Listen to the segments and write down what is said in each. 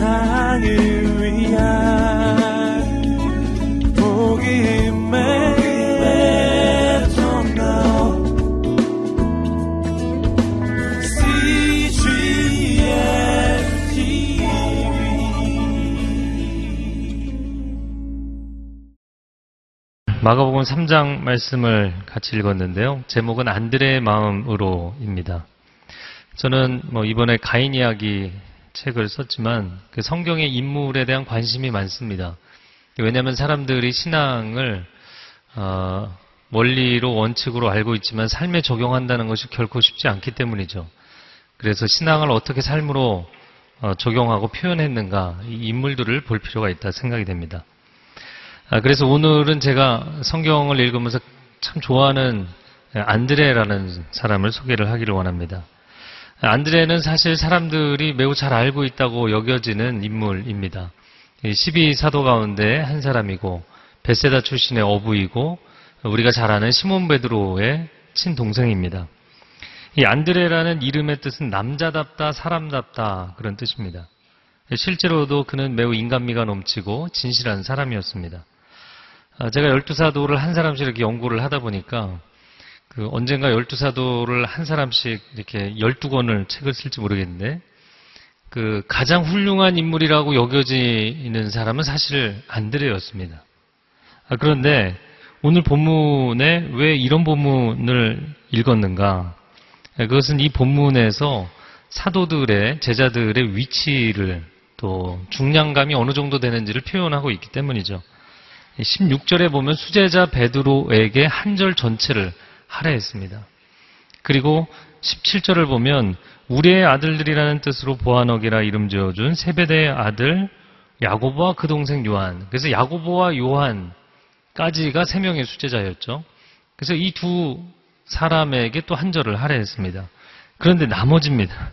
세상을 위한 복음의 마가복음 3장 말씀을 같이 읽었는데요. 제목은 안드레의 마음으로입니다. 저는 뭐 이번에 가인 이야기 책을 썼지만 그 성경의 인물에 대한 관심이 많습니다. 왜냐하면 사람들이 신앙을 어, 원리로 원칙으로 알고 있지만 삶에 적용한다는 것이 결코 쉽지 않기 때문이죠. 그래서 신앙을 어떻게 삶으로 어, 적용하고 표현했는가 이 인물들을 볼 필요가 있다 생각이 됩니다. 아, 그래서 오늘은 제가 성경을 읽으면서 참 좋아하는 안드레라는 사람을 소개를 하기를 원합니다. 안드레는 사실 사람들이 매우 잘 알고 있다고 여겨지는 인물입니다. 12사도 가운데 한 사람이고 베세다 출신의 어부이고 우리가 잘 아는 시몬 베드로의 친동생입니다. 이 안드레라는 이름의 뜻은 남자답다, 사람답다 그런 뜻입니다. 실제로도 그는 매우 인간미가 넘치고 진실한 사람이었습니다. 아, 제가 열두 사도를 한 사람씩 이렇게 연구를 하다 보니까 그 언젠가 열두 사도를 한 사람씩 이렇게 열두 권을 책을 쓸지 모르겠는데 그 가장 훌륭한 인물이라고 여겨지는 사람은 사실 안드레였습니다. 아, 그런데 오늘 본문에 왜 이런 본문을 읽었는가? 아, 그것은 이 본문에서 사도들의 제자들의 위치를 또 중량감이 어느 정도 되는지를 표현하고 있기 때문이죠. 16절에 보면 수제자 베드로에게 한 절 전체를 할애했습니다. 그리고 17절을 보면 우리의 아들들이라는 뜻으로 보아너기라 이름 지어준 세베대의 아들 야고보와 그 동생 요한. 그래서 야고보와 요한까지가 세 명의 수제자였죠. 그래서 이 두 사람에게 또 한 절을 할애했습니다. 그런데 나머지입니다.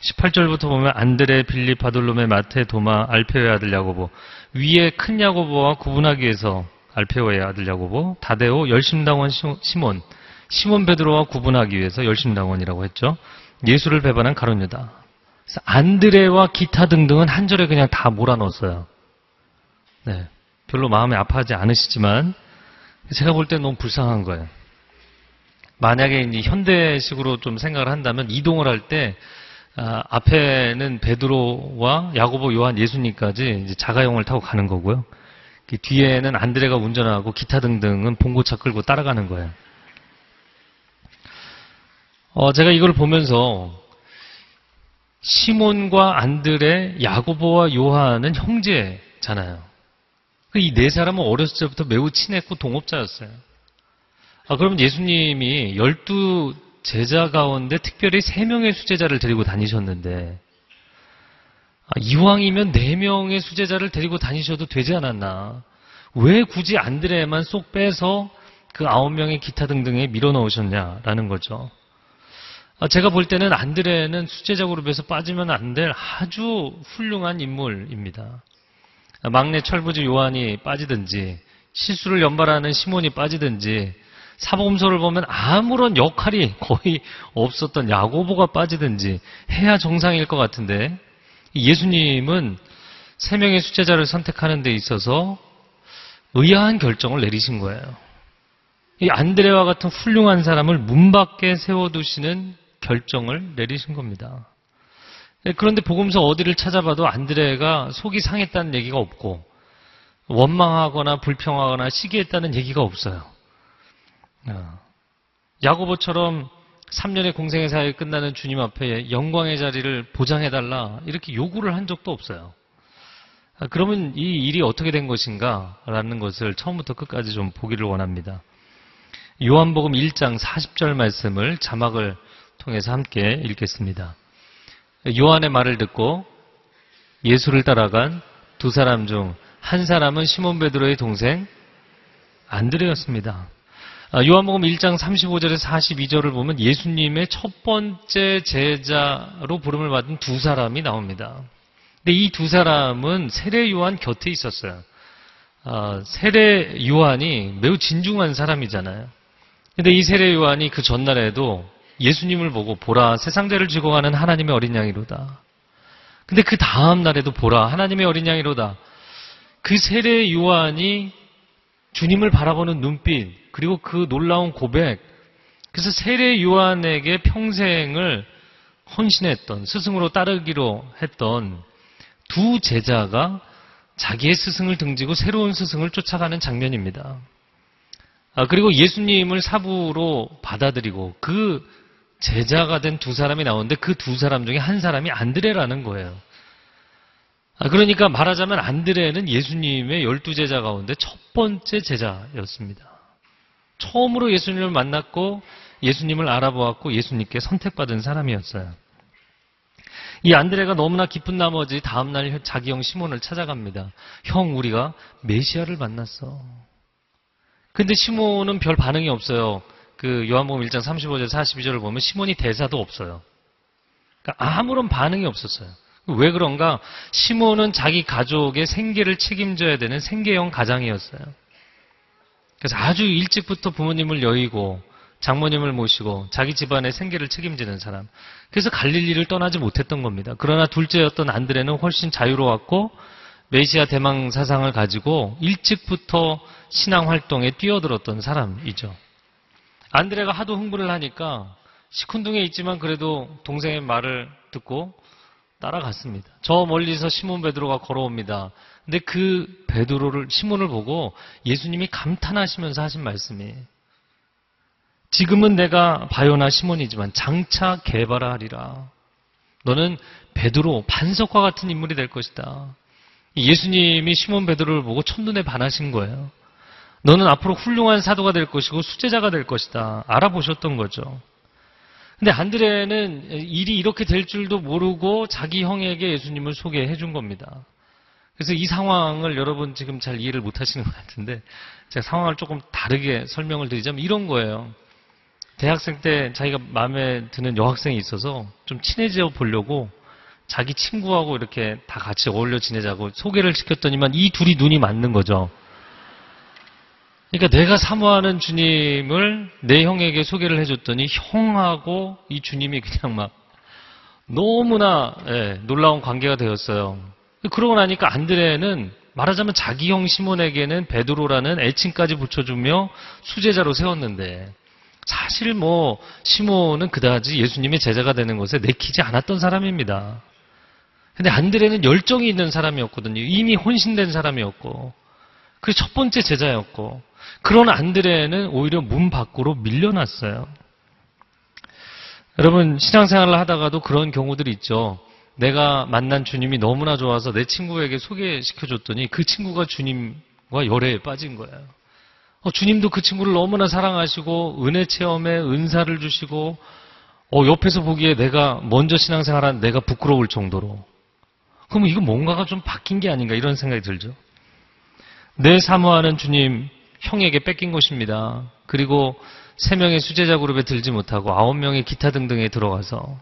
18절부터 보면 안드레, 빌립, 바돌로메, 마테, 도마, 알페오의 아들 야고보 위에 큰 야고보와 구분하기 위해서 알페오의 아들 야고보 다데오, 열심당원 시몬 시몬 베드로와 구분하기 위해서 열심당원이라고 했죠. 예수를 배반한 가론유다. 안드레와 기타 등등은 한 절에 그냥 다 몰아넣었어요. 네. 별로 마음이 아파하지 않으시지만 제가 볼 때 너무 불쌍한 거예요. 만약에 이제 현대식으로 좀 생각을 한다면 이동을 할때 아, 앞에는 베드로와 야고보, 요한, 예수님까지 자가용을 타고 가는 거고요. 그 뒤에는 안드레가 운전하고 기타 등등은 봉고차 끌고 따라가는 거예요. 어, 제가 이걸 보면서 시몬과 안드레, 야고보와 요한은 형제잖아요. 그이네 사람은 어렸을 때부터 매우 친했고 동업자였어요. 아, 그러면 예수님이 열두 제자 가운데 특별히 세 명의 수제자를 데리고 다니셨는데 아, 이왕이면 네 명의 수제자를 데리고 다니셔도 되지 않았나? 왜 굳이 안드레만 쏙 빼서 그 아홉 명의 기타 등등에 밀어 넣으셨냐라는 거죠. 아, 제가 볼 때는 안드레는 수제자 그룹에서 빠지면 안 될 아주 훌륭한 인물입니다. 아, 막내 철부지 요한이 빠지든지 실수를 연발하는 시몬이 빠지든지 사복음서를 보면 아무런 역할이 거의 없었던 야고보가 빠지든지 해야 정상일 것 같은데 예수님은 세 명의 수제자를 선택하는 데 있어서 의아한 결정을 내리신 거예요. 이 안드레와 같은 훌륭한 사람을 문 밖에 세워두시는 결정을 내리신 겁니다. 그런데 복음서 어디를 찾아봐도 안드레가 속이 상했다는 얘기가 없고 원망하거나 불평하거나 시기했다는 얘기가 없어요. 어. 야고보처럼 3년의 공생의 사역이 끝나는 주님 앞에 영광의 자리를 보장해달라 이렇게 요구를 한 적도 없어요. 아, 그러면 이 일이 어떻게 된 것인가 라는 것을 처음부터 끝까지 좀 보기를 원합니다. 요한복음 1장 40절 말씀을 자막을 통해서 함께 읽겠습니다. 요한의 말을 듣고 예수를 따라간 두 사람 중 한 사람은 시몬 베드로의 동생 안드레였습니다. 아, 요한복음 1장 35절에서 42절을 보면 예수님의 첫 번째 제자로 부름을 받은 두 사람이 나옵니다. 근데 이 두 사람은 세례 요한 곁에 있었어요. 아, 세례 요한이 매우 진중한 사람이잖아요. 근데 이 세례 요한이 그 전날에도 예수님을 보고 보라 세상대를 지고 가는 하나님의 어린 양이로다. 근데 그 다음 날에도 보라 하나님의 어린 양이로다. 그 세례 요한이 주님을 바라보는 눈빛 그리고 그 놀라운 고백 그래서 세례 요한에게 평생을 헌신했던 스승으로 따르기로 했던 두 제자가 자기의 스승을 등지고 새로운 스승을 쫓아가는 장면입니다. 아, 그리고 예수님을 사부로 받아들이고 그 제자가 된 두 사람이 나오는데 그 두 사람 중에 한 사람이 안드레라는 거예요. 아, 그러니까 말하자면 안드레는 예수님의 열두 제자 가운데 첫 번째 제자였습니다. 처음으로 예수님을 만났고 예수님을 알아보았고 예수님께 선택받은 사람이었어요. 이 안드레가 너무나 기쁜 나머지 다음날 자기 형 시몬을 찾아갑니다. 형, 우리가 메시아를 만났어. 근데 시몬은 별 반응이 없어요. 그 요한복음 1장 35절 42절을 보면 시몬이 대사도 없어요. 그러니까 아무런 반응이 없었어요. 왜 그런가? 시몬은 자기 가족의 생계를 책임져야 되는 생계형 가장이었어요. 그래서 아주 일찍부터 부모님을 여의고 장모님을 모시고 자기 집안의 생계를 책임지는 사람. 그래서 갈릴리를 떠나지 못했던 겁니다. 그러나 둘째였던 안드레는 훨씬 자유로웠고 메시아 대망 사상을 가지고 일찍부터 신앙 활동에 뛰어들었던 사람이죠. 안드레가 하도 흥분을 하니까 시큰둥해 있지만 그래도 동생의 말을 듣고 따라갔습니다. 저 멀리서 시몬 베드로가 걸어옵니다. 근데 그 베드로를 시몬을 보고 예수님이 감탄하시면서 하신 말씀이 지금은 내가 바요나 시몬이지만 장차 개발하리라. 너는 베드로 반석과 같은 인물이 될 것이다. 예수님이 시몬 베드로를 보고 첫눈에 반하신 거예요. 너는 앞으로 훌륭한 사도가 될 것이고 수제자가 될 것이다. 알아보셨던 거죠. 근데 안드레는 일이 이렇게 될 줄도 모르고 자기 형에게 예수님을 소개해 준 겁니다. 그래서 이 상황을 여러분 지금 잘 이해를 못 하시는 것 같은데 제가 상황을 조금 다르게 설명을 드리자면 이런 거예요. 대학생 때 자기가 마음에 드는 여학생이 있어서 좀 친해져 보려고 자기 친구하고 이렇게 다 같이 어울려 지내자고 소개를 시켰더니만 이 둘이 눈이 맞는 거죠. 그러니까 내가 사모하는 주님을 내 형에게 소개를 해줬더니 형하고 이 주님이 그냥 막 너무나 예, 놀라운 관계가 되었어요. 그러고 나니까 안드레는 말하자면 자기 형 시몬에게는 베드로라는 애칭까지 붙여주며 수제자로 세웠는데 사실 뭐 시몬은 그다지 예수님의 제자가 되는 것에 내키지 않았던 사람입니다. 근데 안드레는 열정이 있는 사람이었거든요. 이미 혼신된 사람이었고. 그게 첫 번째 제자였고. 그런 안드레는 오히려 문 밖으로 밀려났어요. 여러분, 신앙생활을 하다가도 그런 경우들이 있죠. 내가 만난 주님이 너무나 좋아서 내 친구에게 소개시켜 줬더니 그 친구가 주님과 열애에 빠진 거예요. 어, 주님도 그 친구를 너무나 사랑하시고 은혜 체험에 은사를 주시고 어, 옆에서 보기에 내가 먼저 신앙생활한 내가 부끄러울 정도로 그러면 이거 뭔가가 좀 바뀐 게 아닌가 이런 생각이 들죠. 내 사모하는 주님 형에게 뺏긴 것입니다. 그리고 세 명의 수제자 그룹에 들지 못하고 아홉 명의 기타 등등에 들어가서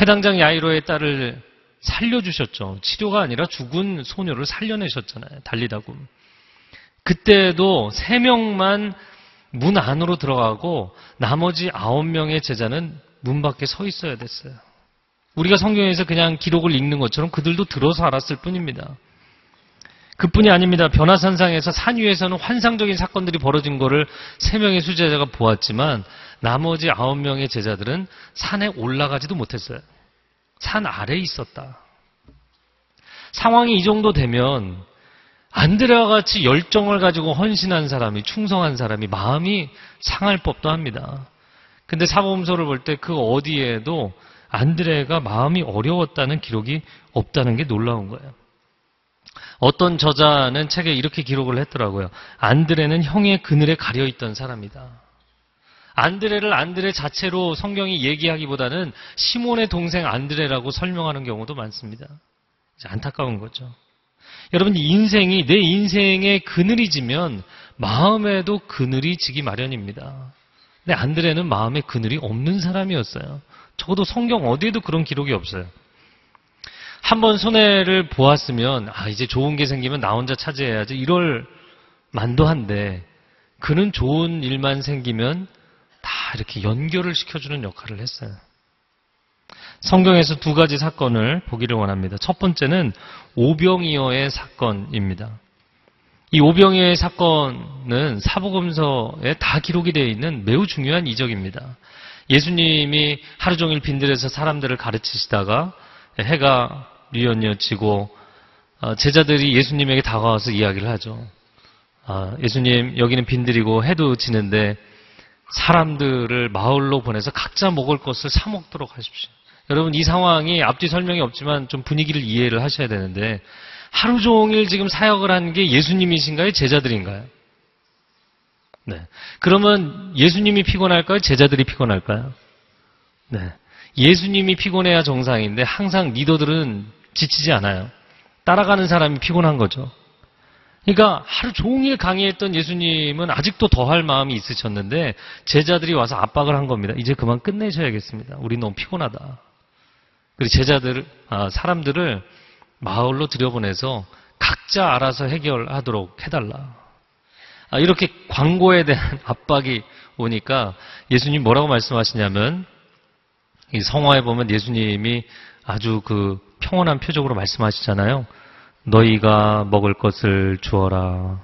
해당장 야이로의 딸을 살려주셨죠. 치료가 아니라 죽은 소녀를 살려내셨잖아요. 달리다고. 그때도 세 명만 문 안으로 들어가고 나머지 아홉 명의 제자는 문 밖에 서 있어야 됐어요. 우리가 성경에서 그냥 기록을 읽는 것처럼 그들도 들어서 알았을 뿐입니다. 그뿐이 아닙니다. 변화산상에서 산 위에서는 환상적인 사건들이 벌어진 것을 세 명의 수제자가 보았지만 나머지 아홉 명의 제자들은 산에 올라가지도 못했어요. 산 아래에 있었다. 상황이 이 정도 되면 안드레와 같이 열정을 가지고 헌신한 사람이 충성한 사람이 마음이 상할 법도 합니다. 근데 사보험서를 볼 때 그 어디에도 안드레가 마음이 어려웠다는 기록이 없다는 게 놀라운 거예요. 어떤 저자는 책에 이렇게 기록을 했더라고요. 안드레는 형의 그늘에 가려 있던 사람이다. 안드레를 안드레 자체로 성경이 얘기하기보다는 시몬의 동생 안드레라고 설명하는 경우도 많습니다. 안타까운 거죠. 여러분, 인생이, 내 인생에 그늘이 지면 마음에도 그늘이 지기 마련입니다. 근데 안드레는 마음에 그늘이 없는 사람이었어요. 적어도 성경 어디에도 그런 기록이 없어요. 한 번 손해를 보았으면, 아, 이제 좋은 게 생기면 나 혼자 차지해야지. 이럴 만도 한데, 그는 좋은 일만 생기면 다 이렇게 연결을 시켜주는 역할을 했어요. 성경에서 두 가지 사건을 보기를 원합니다. 첫 번째는 오병이어의 사건입니다. 이 오병이어의 사건은 사복음서에 다 기록이 되어 있는 매우 중요한 이적입니다. 예수님이 하루 종일 빈들에서 사람들을 가르치시다가 해가 뉘엿뉘엿 지고 어, 제자들이 예수님에게 다가와서 이야기를 하죠. 아, 예수님 여기는 빈들이고 해도 지는데 사람들을 마을로 보내서 각자 먹을 것을 사 먹도록 하십시오. 여러분 이 상황이 앞뒤 설명이 없지만 좀 분위기를 이해를 하셔야 되는데 하루 종일 지금 사역을 하는 게 예수님이신가요? 제자들인가요? 네. 그러면 예수님이 피곤할까요? 제자들이 피곤할까요? 네. 예수님이 피곤해야 정상인데 항상 리더들은 지치지 않아요. 따라가는 사람이 피곤한 거죠. 그러니까 하루 종일 강의했던 예수님은 아직도 더 할 마음이 있으셨는데 제자들이 와서 압박을 한 겁니다. 이제 그만 끝내셔야겠습니다. 우리 너무 피곤하다. 그리고 제자들, 아, 사람들을 마을로 들여보내서 각자 알아서 해결하도록 해달라. 아, 이렇게 광고에 대한 압박이 오니까 예수님 뭐라고 말씀하시냐면 이 성화에 보면 예수님이 아주 그 평온한 표적으로 말씀하시잖아요. 너희가 먹을 것을 주어라.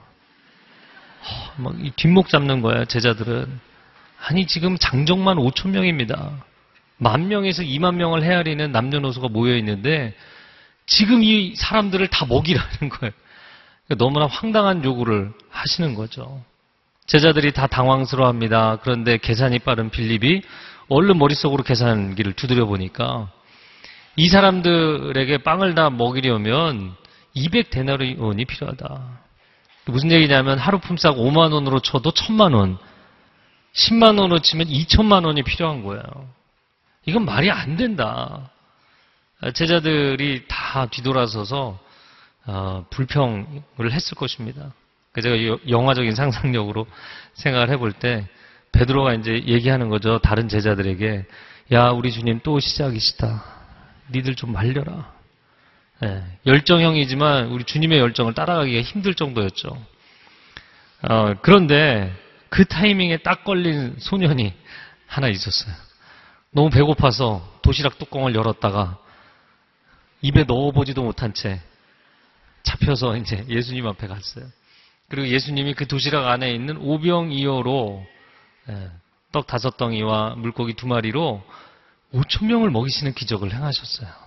막 뒷목 잡는 거야, 제자들은. 아니, 지금 장정만 5천 명입니다. 만 명에서 2만 명을 헤아리는 남녀노소가 모여 있는데 지금 이 사람들을 다 먹이라는 거예요. 그러니까 너무나 황당한 요구를 하시는 거죠. 제자들이 다 당황스러워 합니다. 그런데 계산이 빠른 빌립이 얼른 머릿속으로 계산기를 두드려 보니까 이 사람들에게 빵을 다 먹이려면 200데나리온이 필요하다. 무슨 얘기냐면 하루 품삯 5만 원으로 쳐도 1000만 원, 10만 원으로 치면 2천만 원이 필요한 거예요. 이건 말이 안 된다. 제자들이 다 뒤돌아서서 어, 불평을 했을 것입니다. 제가 영화적인 상상력으로 생각을 해볼 때 베드로가 이제 얘기하는 거죠. 다른 제자들에게 야 우리 주님 또 시작이시다. 니들 좀 말려라. 네, 열정형이지만 우리 주님의 열정을 따라가기가 힘들 정도였죠. 어, 그런데 그 타이밍에 딱 걸린 소년이 하나 있었어요. 너무 배고파서 도시락 뚜껑을 열었다가 입에 넣어보지도 못한 채 잡혀서 이제 예수님 앞에 갔어요. 그리고 예수님이 그 도시락 안에 있는 오병이어로 예, 떡 다섯 덩이와 물고기 두 마리로 5천 명을 먹이시는 기적을 행하셨어요.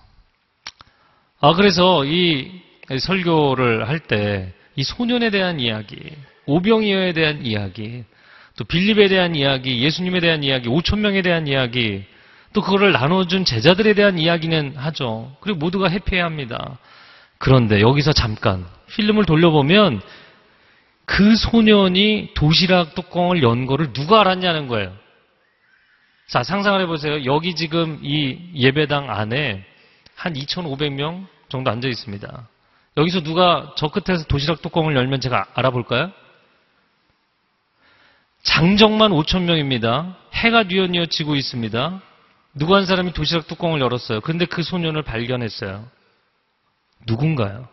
아 그래서 이 설교를 할 때 이 소년에 대한 이야기, 오병이어에 대한 이야기, 또 빌립에 대한 이야기, 예수님에 대한 이야기, 5천 명에 대한 이야기, 또 그거를 나눠준 제자들에 대한 이야기는 하죠. 그리고 모두가 해피해야 합니다. 그런데 여기서 잠깐 필름을 돌려보면 그 소년이 도시락 뚜껑을 연 거를 누가 알았냐는 거예요. 자, 상상을 해보세요. 여기 지금 이 예배당 안에 한 2,500명 정도 앉아 있습니다. 여기서 누가 저 끝에서 도시락 뚜껑을 열면 제가 알아볼까요? 장정만 5,000명입니다. 해가 뉘어뉘어 지고 있습니다. 누구 한 사람이 도시락 뚜껑을 열었어요. 그런데 그 소년을 발견했어요. 누군가요?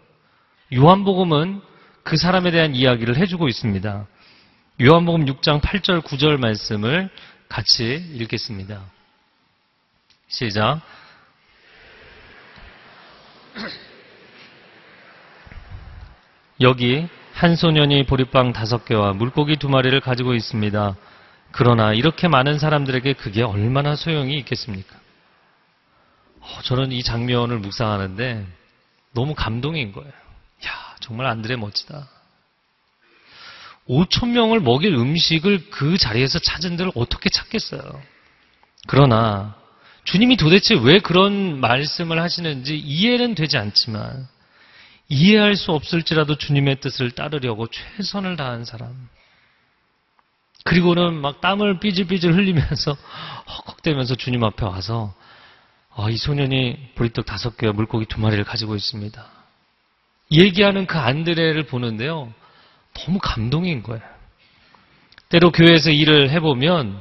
요한복음은 그 사람에 대한 이야기를 해주고 있습니다. 요한복음 6장 8절 9절 말씀을 같이 읽겠습니다. 시작. 여기 한 소년이 보리빵 다섯 개와 물고기 두 마리를 가지고 있습니다. 그러나 이렇게 많은 사람들에게 그게 얼마나 소용이 있겠습니까? 어, 저는 이 장면을 묵상하는데 너무 감동인 거예요. 야, 정말 안드레 멋지다. 5천 명을 먹일 음식을 그 자리에서 찾은 데를 어떻게 찾겠어요? 그러나 주님이 도대체 왜 그런 말씀을 하시는지 이해는 되지 않지만 이해할 수 없을지라도 주님의 뜻을 따르려고 최선을 다한 사람. 그리고는 막 땀을 삐질삐질 흘리면서 헉헉대면서 주님 앞에 와서 아, 이 소년이 보리떡 다섯 개와 물고기 두 마리를 가지고 있습니다. 얘기하는 그 안드레를 보는데요. 너무 감동인 거예요. 때로 교회에서 일을 해보면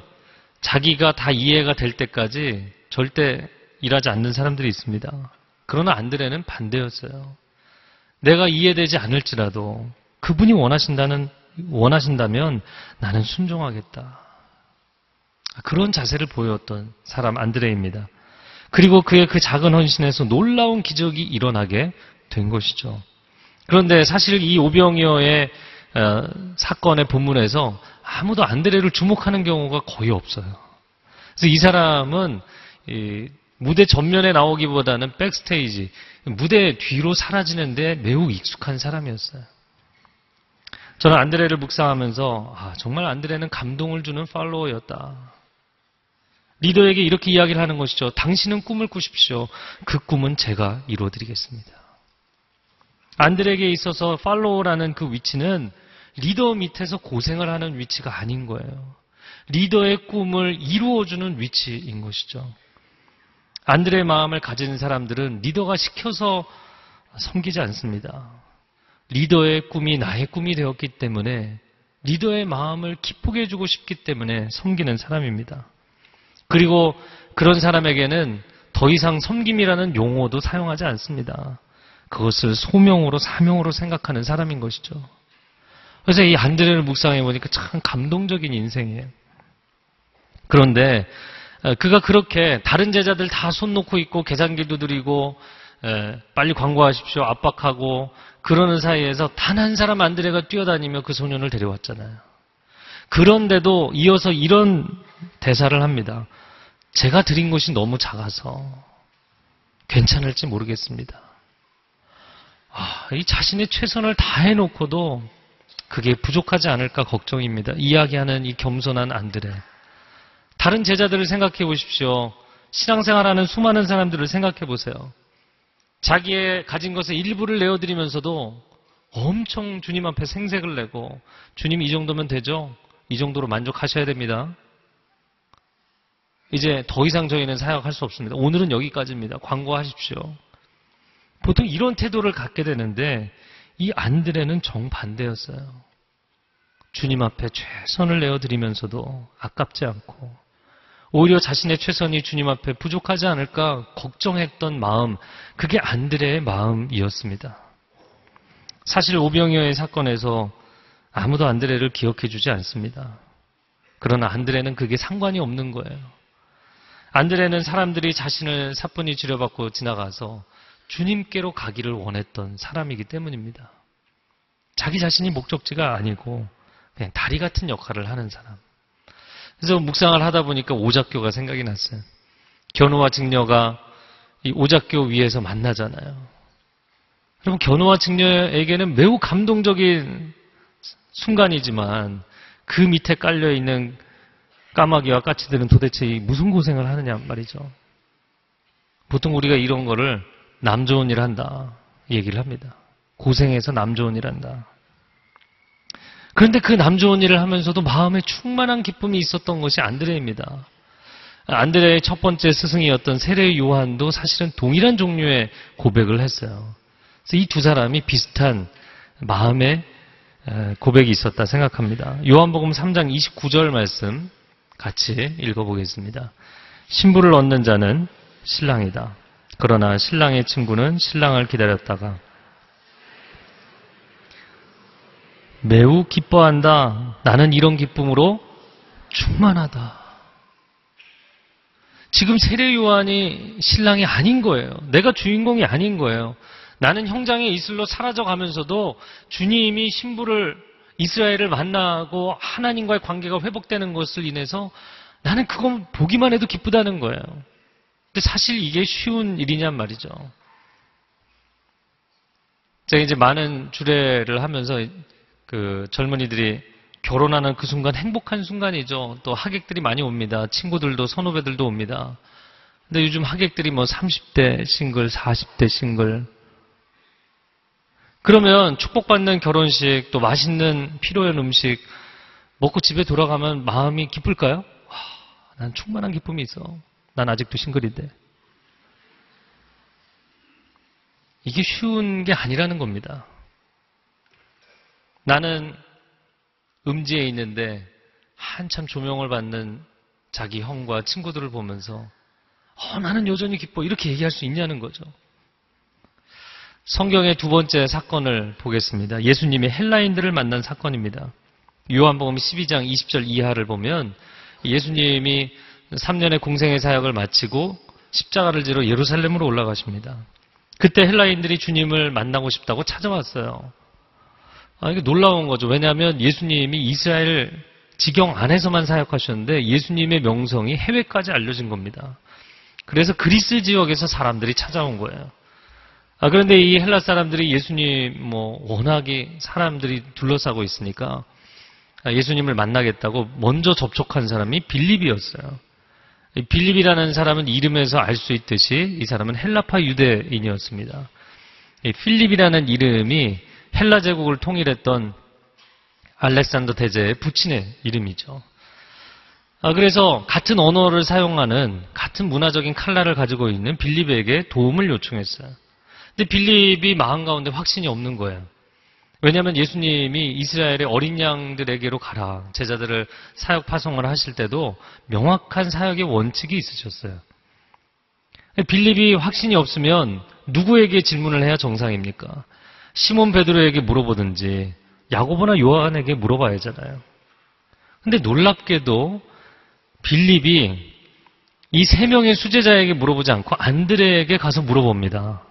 자기가 다 이해가 될 때까지 절대 일하지 않는 사람들이 있습니다. 그러나 안드레는 반대였어요. 내가 이해되지 않을지라도 그분이 원하신다는 원하신다면 나는 순종하겠다. 그런 자세를 보였던 사람 안드레입니다. 그리고 그의 그 작은 헌신에서 놀라운 기적이 일어나게 된 것이죠. 그런데 사실 이 오병이어의 어, 사건의 본문에서 아무도 안드레를 주목하는 경우가 거의 없어요. 그래서 이 사람은 이 무대 전면에 나오기보다는 백스테이지, 무대 뒤로 사라지는데 매우 익숙한 사람이었어요. 저는 안드레를 묵상하면서 아, 정말 안드레는 감동을 주는 팔로워였다. 리더에게 이렇게 이야기를 하는 것이죠. 당신은 꿈을 꾸십시오. 그 꿈은 제가 이루어드리겠습니다. 안드레에게 있어서 팔로워라는 그 위치는 리더 밑에서 고생을 하는 위치가 아닌 거예요. 리더의 꿈을 이루어주는 위치인 것이죠. 안드레의 마음을 가진 사람들은 리더가 시켜서 섬기지 않습니다. 리더의 꿈이 나의 꿈이 되었기 때문에 리더의 마음을 기쁘게 해주고 싶기 때문에 섬기는 사람입니다. 그리고 그런 사람에게는 더 이상 섬김이라는 용어도 사용하지 않습니다. 그것을 소명으로 사명으로 생각하는 사람인 것이죠. 그래서 이 안드레를 묵상해 보니까 참 감동적인 인생이에요. 그런데 어, 그가 그렇게 다른 제자들 다 손 놓고 있고 계산기도 드리고 빨리 광고하십시오 압박하고 그러는 사이에서 단 한 사람 안드레가 뛰어다니며 그 소년을 데려왔잖아요. 그런데도 이어서 이런 대사를 합니다. 제가 드린 것이 너무 작아서 괜찮을지 모르겠습니다. 아, 이 자신의 최선을 다 해놓고도 그게 부족하지 않을까 걱정입니다. 이야기하는 이 겸손한 안드레. 다른 제자들을 생각해 보십시오. 신앙생활하는 수많은 사람들을 생각해 보세요. 자기의 가진 것의 일부를 내어드리면서도 엄청 주님 앞에 생색을 내고 주님 이 정도면 되죠? 이 정도로 만족하셔야 됩니다. 이제 더 이상 저희는 사역할 수 없습니다. 오늘은 여기까지입니다. 광고하십시오. 보통 이런 태도를 갖게 되는데 이 안드레는 정반대였어요. 주님 앞에 최선을 내어드리면서도 아깝지 않고 오히려 자신의 최선이 주님 앞에 부족하지 않을까 걱정했던 마음, 그게 안드레의 마음이었습니다. 사실 오병이어의 사건에서 아무도 안드레를 기억해 주지 않습니다. 그러나 안드레는 그게 상관이 없는 거예요. 안드레는 사람들이 자신을 사뿐히 지려받고 지나가서 주님께로 가기를 원했던 사람이기 때문입니다. 자기 자신이 목적지가 아니고 그냥 다리 같은 역할을 하는 사람. 그래서 묵상을 하다 보니까 오작교가 생각이 났어요. 견우와 직녀가 이 오작교 위에서 만나잖아요. 여러분, 견우와 직녀에게는 매우 감동적인 순간이지만 그 밑에 깔려 있는 까마귀와 까치들은 도대체 무슨 고생을 하느냐 말이죠. 보통 우리가 이런 거를 남 좋은 일 한다 얘기를 합니다. 고생해서 남 좋은 일 한다. 그런데 그 남 좋은 일을 하면서도 마음에 충만한 기쁨이 있었던 것이 안드레입니다. 안드레의 첫 번째 스승이었던 세례 요한도 사실은 동일한 종류의 고백을 했어요. 그래서 이 두 사람이 비슷한 마음의 고백이 있었다 생각합니다. 요한복음 3장 29절 말씀 같이 읽어보겠습니다. 신부를 얻는 자는 신랑이다. 그러나 신랑의 친구는 신랑을 기다렸다가 매우 기뻐한다. 나는 이런 기쁨으로 충만하다. 지금 세례 요한이 신랑이 아닌 거예요. 내가 주인공이 아닌 거예요. 나는 형장의 이슬로 사라져 가면서도 주님이 신부를 이스라엘을 만나고 하나님과의 관계가 회복되는 것을 인해서 나는 그건 보기만 해도 기쁘다는 거예요. 근데 사실 이게 쉬운 일이냔 말이죠. 제가 이제 많은 주례를 하면서 그 젊은이들이 결혼하는 그 순간 행복한 순간이죠. 또 하객들이 많이 옵니다. 친구들도 선후배들도 옵니다. 근데 요즘 하객들이 뭐 30대 싱글, 40대 싱글. 그러면 축복받는 결혼식, 또 맛있는 피로연 음식 먹고 집에 돌아가면 마음이 기쁠까요? 와, 난 충만한 기쁨이 있어. 난 아직도 싱글인데. 이게 쉬운 게 아니라는 겁니다. 나는 음지에 있는데 한참 조명을 받는 자기 형과 친구들을 보면서 어, 나는 여전히 기뻐 이렇게 얘기할 수 있냐는 거죠. 성경의 두 번째 사건을 보겠습니다. 예수님이 헬라인들을 만난 사건입니다. 요한복음 12장 20절 이하를 보면 예수님이 3년의 공생의 사역을 마치고 십자가를 지러 예루살렘으로 올라가십니다. 그때 헬라인들이 주님을 만나고 싶다고 찾아왔어요. 아, 이게 놀라운 거죠. 왜냐하면 예수님이 이스라엘 지경 안에서만 사역하셨는데 예수님의 명성이 해외까지 알려진 겁니다. 그래서 그리스 지역에서 사람들이 찾아온 거예요. 아, 그런데 이 헬라 사람들이 예수님 뭐 워낙에 사람들이 둘러싸고 있으니까 아, 예수님을 만나겠다고 먼저 접촉한 사람이 빌립이었어요. 빌립이라는 사람은 이름에서 알 수 있듯이 이 사람은 헬라파 유대인이었습니다. 필립이라는 이름이 헬라 제국을 통일했던 알렉산더 대제의 부친의 이름이죠. 아, 그래서 같은 언어를 사용하는 같은 문화적인 칼라를 가지고 있는 빌립에게 도움을 요청했어요. 근데 빌립이 마음 가운데 확신이 없는 거예요. 왜냐하면 예수님이 이스라엘의 어린 양들에게로 가라 제자들을 사역 파송을 하실 때도 명확한 사역의 원칙이 있으셨어요. 빌립이 확신이 없으면 누구에게 질문을 해야 정상입니까? 시몬 베드로에게 물어보든지 야고보나 요한에게 물어봐야 하잖아요. 근데 놀랍게도 빌립이 이 세 명의 수제자에게 물어보지 않고 안드레에게 가서 물어봅니다.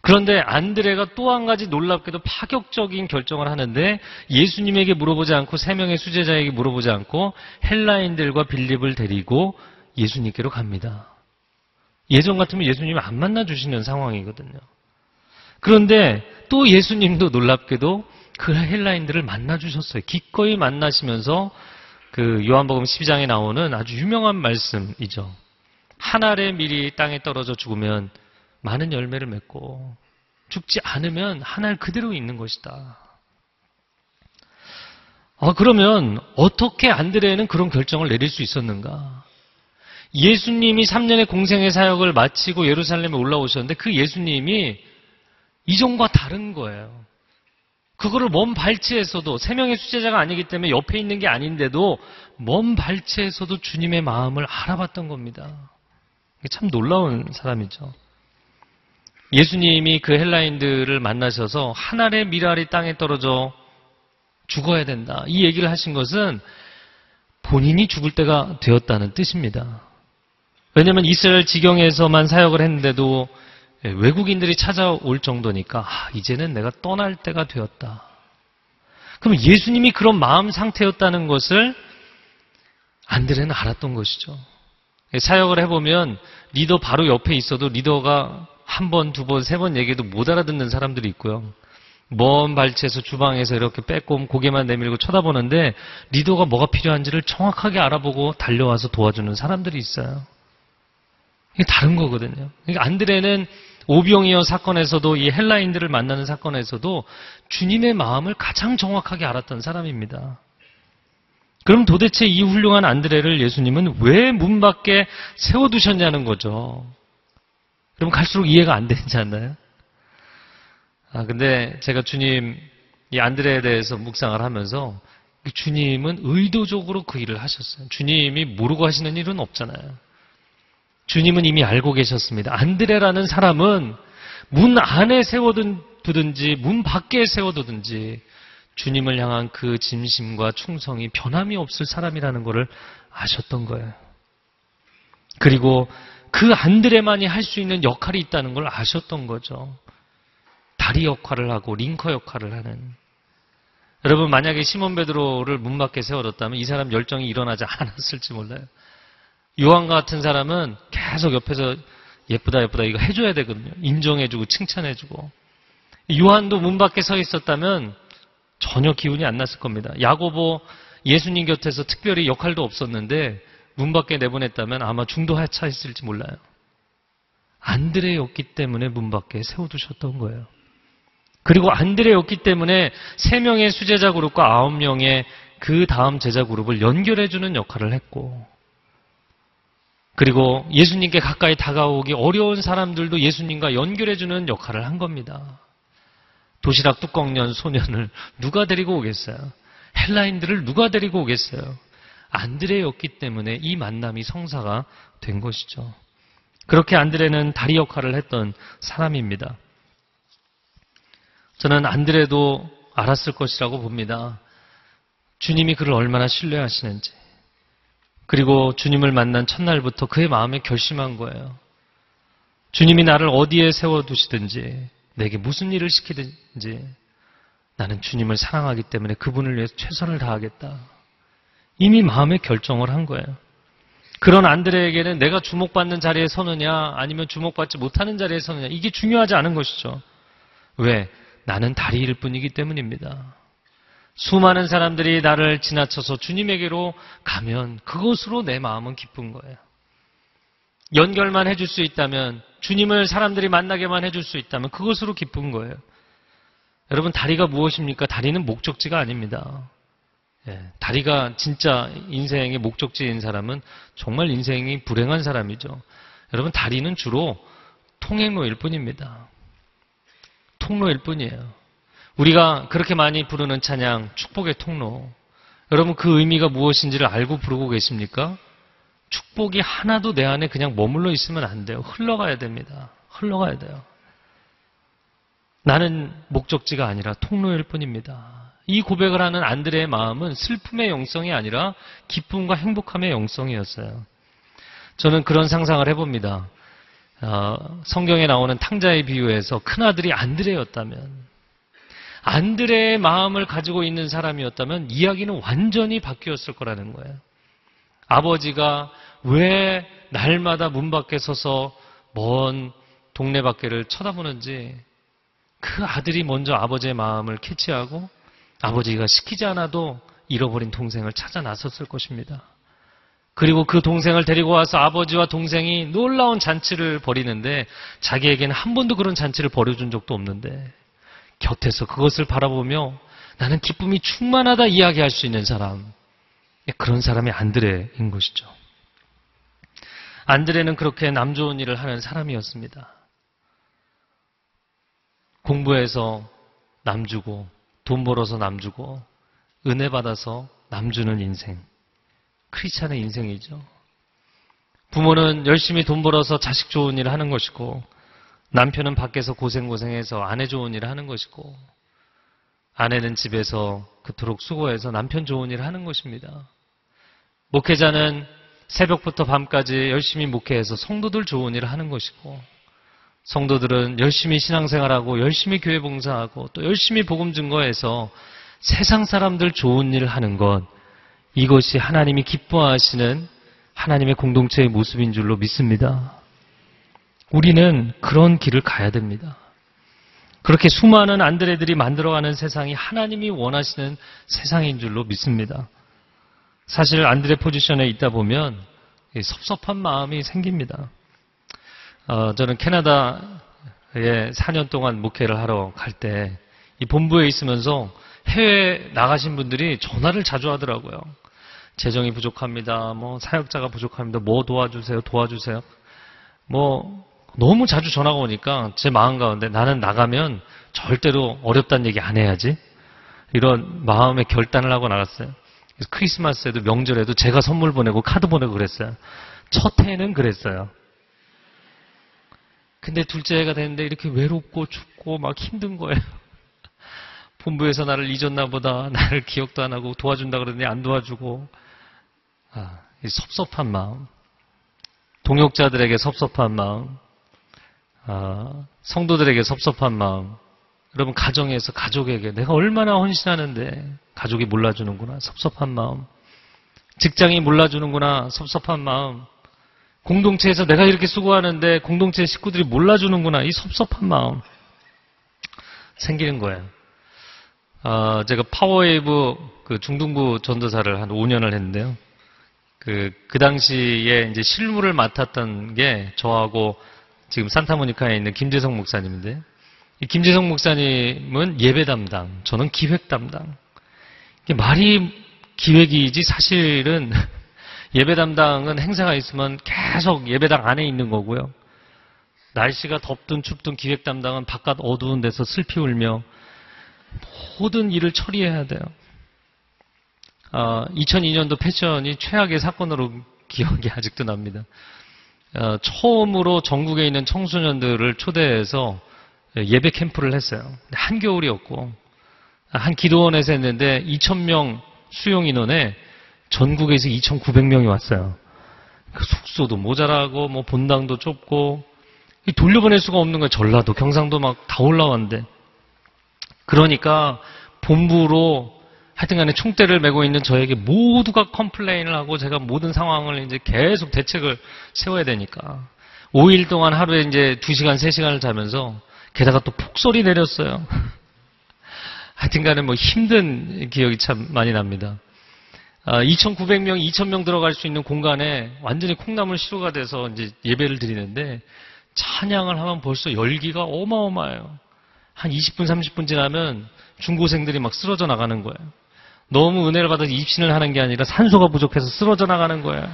그런데 안드레가 또 한 가지 놀랍게도 파격적인 결정을 하는데 예수님에게 물어보지 않고 세 명의 수제자에게 물어보지 않고 헬라인들과 빌립을 데리고 예수님께로 갑니다. 예전 같으면 예수님을 안 만나 주시는 상황이거든요. 그런데 또 예수님도 놀랍게도 그 헬라인들을 만나 주셨어요. 기꺼이 만나시면서 그 요한복음 12장에 나오는 아주 유명한 말씀이죠. 한 알의 밀이 땅에 떨어져 죽으면 많은 열매를 맺고 죽지 않으면 한 알 그대로 있는 것이다. 아, 그러면 어떻게 안드레는 그런 결정을 내릴 수 있었는가? 예수님이 3년의 공생의 사역을 마치고 예루살렘에 올라오셨는데 그 예수님이 이전과 다른 거예요. 그거를 먼 발치에서도 세 명의 수제자가 아니기 때문에 옆에 있는 게 아닌데도 먼 발치에서도 주님의 마음을 알아봤던 겁니다. 참 놀라운 사람이죠. 예수님이 그 헬라인들을 만나셔서 하늘의 미랄이 땅에 떨어져 죽어야 된다. 이 얘기를 하신 것은 본인이 죽을 때가 되었다는 뜻입니다. 왜냐하면 이스라엘 지경에서만 사역을 했는데도 외국인들이 찾아올 정도니까 아, 이제는 내가 떠날 때가 되었다. 그럼 예수님이 그런 마음 상태였다는 것을 안드레는 알았던 것이죠. 사역을 해보면 리더 바로 옆에 있어도 리더가 한 번, 두 번, 세 번 얘기해도 못 알아듣는 사람들이 있고요. 먼 발치에서 주방에서 이렇게 빼꼼 고개만 내밀고 쳐다보는데 리더가 뭐가 필요한지를 정확하게 알아보고 달려와서 도와주는 사람들이 있어요. 이게 다른 거거든요. 그러니까 안드레는 오병이어 사건에서도 이 헬라인들을 만나는 사건에서도 주님의 마음을 가장 정확하게 알았던 사람입니다. 그럼 도대체 이 훌륭한 안드레를 예수님은 왜 문 밖에 세워두셨냐는 거죠. 그럼 갈수록 이해가 안 되지 않나요? 아, 근데 제가 주님, 이 안드레에 대해서 묵상을 하면서 주님은 의도적으로 그 일을 하셨어요. 주님이 모르고 하시는 일은 없잖아요. 주님은 이미 알고 계셨습니다. 안드레라는 사람은 문 안에 세워두든지 문 밖에 세워두든지 주님을 향한 그 진심과 충성이 변함이 없을 사람이라는 것을 아셨던 거예요. 그리고 그 안드레만이 할 수 있는 역할이 있다는 걸 아셨던 거죠. 다리 역할을 하고 링커 역할을 하는. 여러분 만약에 시몬 베드로를 문 밖에 세워뒀다면 이 사람 열정이 일어나지 않았을지 몰라요. 요한 같은 사람은 계속 옆에서 예쁘다 예쁘다 이거 해줘야 되거든요. 인정해주고 칭찬해주고. 요한도 문 밖에 서 있었다면 전혀 기운이 안 났을 겁니다. 야고보 예수님 곁에서 특별히 역할도 없었는데 문 밖에 내보냈다면 아마 중도 하차했을지 몰라요. 안드레였기 때문에 문 밖에 세워두셨던 거예요. 그리고 안드레였기 때문에 세 명의 수제자 그룹과 아홉 명의 그 다음 제자 그룹을 연결해주는 역할을 했고, 그리고 예수님께 가까이 다가오기 어려운 사람들도 예수님과 연결해주는 역할을 한 겁니다. 도시락 뚜껑 연 소년을 누가 데리고 오겠어요? 헬라인들을 누가 데리고 오겠어요? 안드레였기 때문에 이 만남이 성사가 된 것이죠. 그렇게 안드레는 다리 역할을 했던 사람입니다. 저는 안드레도 알았을 것이라고 봅니다. 주님이 그를 얼마나 신뢰하시는지. 그리고 주님을 만난 첫날부터 그의 마음에 결심한 거예요. 주님이 나를 어디에 세워두시든지, 내게 무슨 일을 시키든지, 나는 주님을 사랑하기 때문에 그분을 위해서 최선을 다하겠다. 이미 마음에 결정을 한 거예요. 그런 안드레에게는 내가 주목받는 자리에 서느냐, 아니면 주목받지 못하는 자리에 서느냐, 이게 중요하지 않은 것이죠. 왜? 나는 다리일 뿐이기 때문입니다. 수많은 사람들이 나를 지나쳐서 주님에게로 가면 그것으로 내 마음은 기쁜 거예요. 연결만 해줄 수 있다면, 주님을 사람들이 만나게만 해줄 수 있다면 그것으로 기쁜 거예요. 여러분, 다리가 무엇입니까? 다리는 목적지가 아닙니다. 예, 다리가 진짜 인생의 목적지인 사람은 정말 인생이 불행한 사람이죠. 여러분, 다리는 주로 통행로일 뿐입니다. 통로일 뿐이에요. 우리가 그렇게 많이 부르는 찬양, 축복의 통로. 여러분, 그 의미가 무엇인지를 알고 부르고 계십니까? 축복이 하나도 내 안에 그냥 머물러 있으면 안 돼요. 흘러가야 됩니다. 흘러가야 돼요. 나는 목적지가 아니라 통로일 뿐입니다. 이 고백을 하는 안드레의 마음은 슬픔의 영성이 아니라 기쁨과 행복함의 영성이었어요. 저는 그런 상상을 해봅니다. 어, 성경에 나오는 탕자의 비유에서 큰아들이 안드레였다면 안드레의 마음을 가지고 있는 사람이었다면 이야기는 완전히 바뀌었을 거라는 거예요. 아버지가 왜 날마다 문 밖에 서서 먼 동네 밖에를 쳐다보는지 그 아들이 먼저 아버지의 마음을 캐치하고 아버지가 시키지 않아도 잃어버린 동생을 찾아 나섰을 것입니다. 그리고 그 동생을 데리고 와서 아버지와 동생이 놀라운 잔치를 벌이는데 자기에게는 한 번도 그런 잔치를 벌여준 적도 없는데 곁에서 그것을 바라보며 나는 기쁨이 충만하다 이야기할 수 있는 사람. 그런 사람이 안드레인 것이죠. 안드레는 그렇게 남 좋은 일을 하는 사람이었습니다. 공부해서 남 주고 돈 벌어서 남 주고 은혜 받아서 남 주는 인생. 크리스찬의 인생이죠. 부모는 열심히 돈 벌어서 자식 좋은 일을 하는 것이고 남편은 밖에서 고생고생해서 아내 좋은 일을 하는 것이고 아내는 집에서 그토록 수고해서 남편 좋은 일을 하는 것입니다. 목회자는 새벽부터 밤까지 열심히 목회해서 성도들 좋은 일을 하는 것이고 성도들은 열심히 신앙생활하고 열심히 교회 봉사하고 또 열심히 복음 증거해서 세상 사람들 좋은 일을 하는 것 이것이 하나님이 기뻐하시는 하나님의 공동체의 모습인 줄로 믿습니다. 우리는 그런 길을 가야 됩니다. 그렇게 수많은 안드레들이 만들어가는 세상이 하나님이 원하시는 세상인 줄로 믿습니다. 사실 안드레 포지션에 있다 보면 섭섭한 마음이 생깁니다. 어, 저는 캐나다에 4년 동안 목회를 하러 갈 때 이 본부에 있으면서 해외 나가신 분들이 전화를 자주 하더라고요. 재정이 부족합니다. 뭐 사역자가 부족합니다. 뭐 도와주세요. 도와주세요. 뭐 너무 자주 전화가 오니까 제 마음 가운데 나는 나가면 절대로 어렵다는 얘기 안 해야지. 이런 마음의 결단을 하고 나갔어요. 크리스마스에도 명절에도 제가 선물 보내고 카드 보내고 그랬어요. 첫 해는 그랬어요. 근데 둘째 해가 됐는데 이렇게 외롭고 춥고 막 힘든 거예요. 본부에서 나를 잊었나 보다. 나를 기억도 안 하고 도와준다 그러더니 안 도와주고. 아, 섭섭한 마음. 동역자들에게 섭섭한 마음. 아, 성도들에게 섭섭한 마음. 여러분, 가정에서 가족에게 내가 얼마나 헌신하는데 가족이 몰라주는구나. 섭섭한 마음. 직장이 몰라주는구나. 섭섭한 마음. 공동체에서 내가 이렇게 수고하는데 공동체 식구들이 몰라주는구나. 이 섭섭한 마음 생기는 거예요. 어, 제가 파워웨이브 그 중등부 전도사를 한 5년을 했는데요. 그, 그 당시에 이제 실무를 맡았던 게 저하고 지금 산타모니카에 있는 김재성 목사님인데, 이 김재성 목사님은 예배 담당, 저는 기획 담당. 말이 기획이지 사실은 예배 담당은 행사가 있으면 계속 예배당 안에 있는 거고요. 날씨가 덥든 춥든 기획 담당은 바깥 어두운 데서 슬피 울며 모든 일을 처리해야 돼요. 어, 2002년도 패션이 최악의 사건으로 기억이 아직도 납니다. 어, 처음으로 전국에 있는 청소년들을 초대해서 예배 캠프를 했어요. 한겨울이었고 한 기도원에서 했는데 2,000명 수용 인원에 전국에서 2,900명이 왔어요. 그 숙소도 모자라고 뭐 본당도 좁고 돌려보낼 수가 없는 거예요. 전라도, 경상도 막 다 올라왔는데. 그러니까 본부로 하여튼간에 총대를 메고 있는 저에게 모두가 complain을 하고 제가 모든 상황을 이제 계속 대책을 세워야 되니까 5일 동안 하루에 이제 2시간, 3시간을 자면서 게다가 또 폭소리 내렸어요. 하여튼간에 뭐 힘든 기억이 참 많이 납니다. 2,900명, 아, 2,000명 들어갈 수 있는 공간에 완전히 콩나물 시루가 돼서 이제 예배를 드리는데 찬양을 하면 벌써 열기가 어마어마해요. 한 20분, 30분 지나면 중고생들이 막 쓰러져 나가는 거예요. 너무 은혜를 받아서 입신을 하는 게 아니라 산소가 부족해서 쓰러져 나가는 거예요.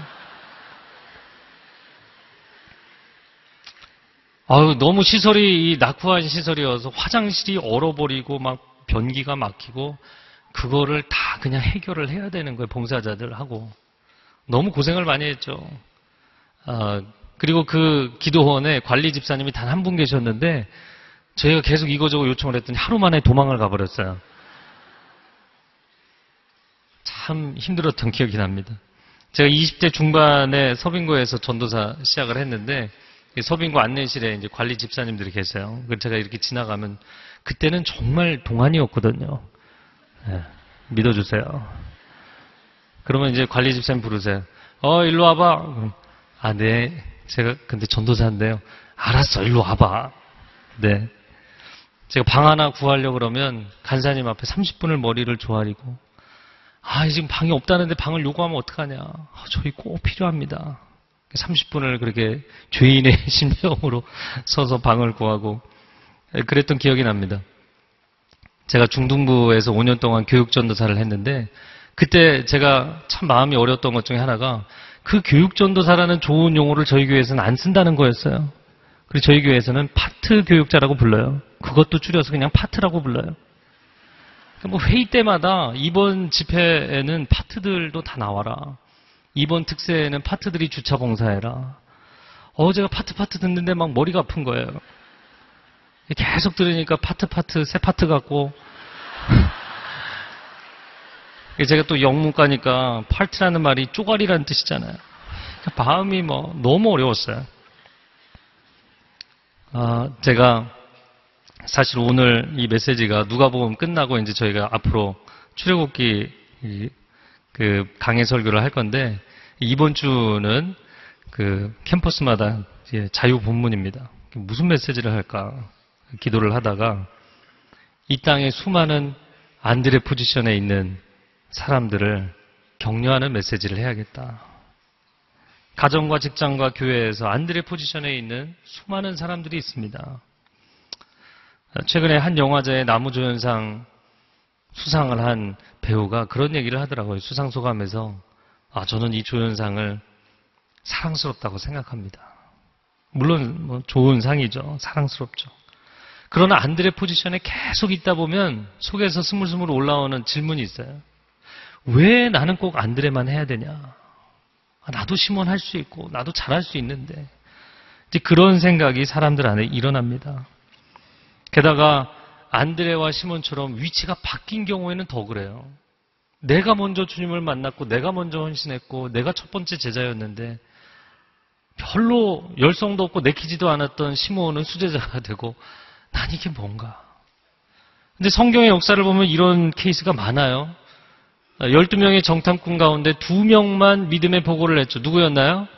아유, 너무 시설이 낙후한 시설이어서 화장실이 얼어버리고 막 변기가 막히고 그거를 다 그냥 해결을 해야 되는 거예요. 봉사자들하고. 너무 고생을 많이 했죠. 아, 그리고 그 기도원에 관리 집사님이 단 한 분 계셨는데 저희가 계속 이거저거 요청을 했더니 하루 만에 도망을 가버렸어요. 참 힘들었던 기억이 납니다. 제가 20대 중반에 서빙고에서 전도사 시작을 했는데 서빙고 안내실에 이제 관리 집사님들이 계세요. 제가 이렇게 지나가면 그때는 정말 동안이었거든요. 네, 믿어주세요. 그러면 이제 관리 집사님 부르세요. 어, 일로 와봐. 아, 네. 제가 근데 전도사인데요. 알았어, 일로 와봐. 네. 제가 방 하나 구하려고 그러면 간사님 앞에 30분을 머리를 조아리고 아, 지금 방이 없다는데 방을 요구하면 어떡하냐. 아, 저희 꼭 필요합니다. 30분을 그렇게 죄인의 심정으로 서서 방을 구하고 그랬던 기억이 납니다. 제가 중등부에서 5년 동안 교육전도사를 했는데 그때 제가 참 마음이 어려웠던 것 중에 하나가 그 교육전도사라는 좋은 용어를 저희 교회에서는 안 쓴다는 거였어요. 그리고 저희 교회에서는 파트 교육자라고 불러요. 그것도 줄여서 그냥 파트라고 불러요. 뭐 회의 때마다 이번 집회에는 파트들도 다 나와라. 이번 특새에는 파트들이 주차 봉사해라. 어, 제가 파트 파트 듣는데 막 머리가 아픈 거예요. 계속 들으니까 파트 파트 셰퍼드 같고 제가 또 영문과니까 파트라는 말이 쪼가리라는 뜻이잖아요. 마음이 뭐 너무 어려웠어요. 아, 제가 사실 오늘 이 메시지가 누가복음 끝나고 이제 저희가 앞으로 출애굽기 그 강의 설교를 할 건데 이번 주는 그 캠퍼스마다 자유 본문입니다. 무슨 메시지를 할까 기도를 하다가 이 땅의 수많은 안드레 포지션에 있는 사람들을 격려하는 메시지를 해야겠다. 가정과 직장과 교회에서 안드레 포지션에 있는 수많은 사람들이 있습니다. 최근에 한 영화제의 나무조연상 수상을 한 배우가 그런 얘기를 하더라고요. 수상 소감에서 아 저는 이 조연상을 사랑스럽다고 생각합니다. 물론 뭐 좋은 상이죠. 사랑스럽죠. 그러나 안드레 포지션에 계속 있다 보면 속에서 스물스물 올라오는 질문이 있어요. 왜 나는 꼭 안드레만 해야 되냐? 아, 나도 심원 할 수 있고 나도 잘할 수 있는데 이제 그런 생각이 사람들 안에 일어납니다. 게다가 안드레와 시몬처럼 위치가 바뀐 경우에는 더 그래요. 내가 먼저 주님을 만났고 내가 먼저 헌신했고 내가 첫 번째 제자였는데 별로 열성도 없고 내키지도 않았던 시몬은 수제자가 되고 난 이게 뭔가. 근데 성경의 역사를 보면 이런 케이스가 많아요. 12명의 정탐꾼 가운데 2명만 믿음의 보고를 했죠. 누구였나요?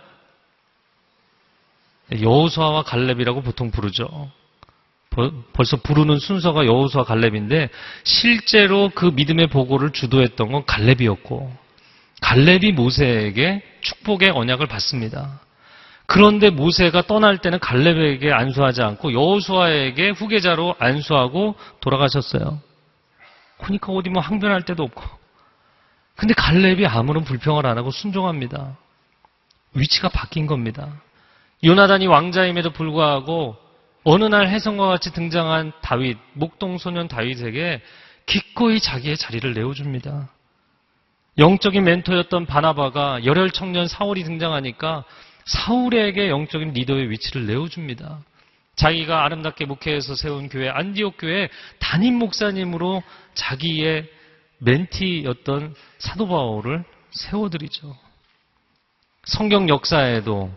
여호수아와 갈렙이라고 보통 부르죠. 벌써 부르는 순서가 여호수아 갈렙인데 실제로 그 믿음의 보고를 주도했던 건 갈렙이었고 갈렙이 모세에게 축복의 언약을 받습니다. 그런데 모세가 떠날 때는 갈렙에게 안수하지 않고 여호수아에게 후계자로 안수하고 돌아가셨어요. 그러니까 어디 뭐 항변할 데도 없고. 근데 갈렙이 아무런 불평을 안 하고 순종합니다. 위치가 바뀐 겁니다. 요나단이 왕자임에도 불구하고 어느 날 해성과 같이 등장한 다윗, 목동소년 다윗에게 기꺼이 자기의 자리를 내어줍니다. 영적인 멘토였던 바나바가 열혈 청년 사울이 등장하니까 사울에게 영적인 리더의 위치를 내어줍니다. 자기가 아름답게 목회해서 세운 교회 안디옥 교회 담임 목사님으로 자기의 멘티였던 사도 바울을 세워드리죠. 성경 역사에도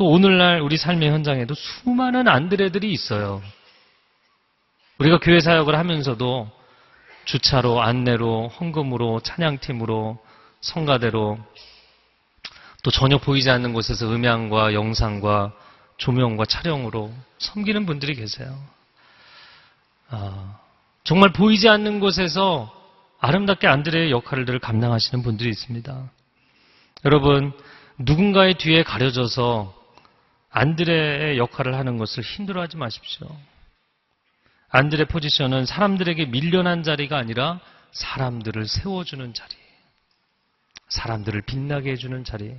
또 오늘날 우리 삶의 현장에도 수많은 안드레들이 있어요. 우리가 교회 사역을 하면서도 주차로, 안내로, 헌금으로, 찬양팀으로, 성가대로 또 전혀 보이지 않는 곳에서 음향과 영상과 조명과 촬영으로 섬기는 분들이 계세요. 아, 정말 보이지 않는 곳에서 아름답게 안드레의 역할을 감당하시는 분들이 있습니다. 여러분, 누군가의 뒤에 가려져서 안드레의 역할을 하는 것을 힘들어하지 마십시오. 안드레 포지션은 사람들에게 밀려난 자리가 아니라 사람들을 세워주는 자리. 사람들을 빛나게 해주는 자리.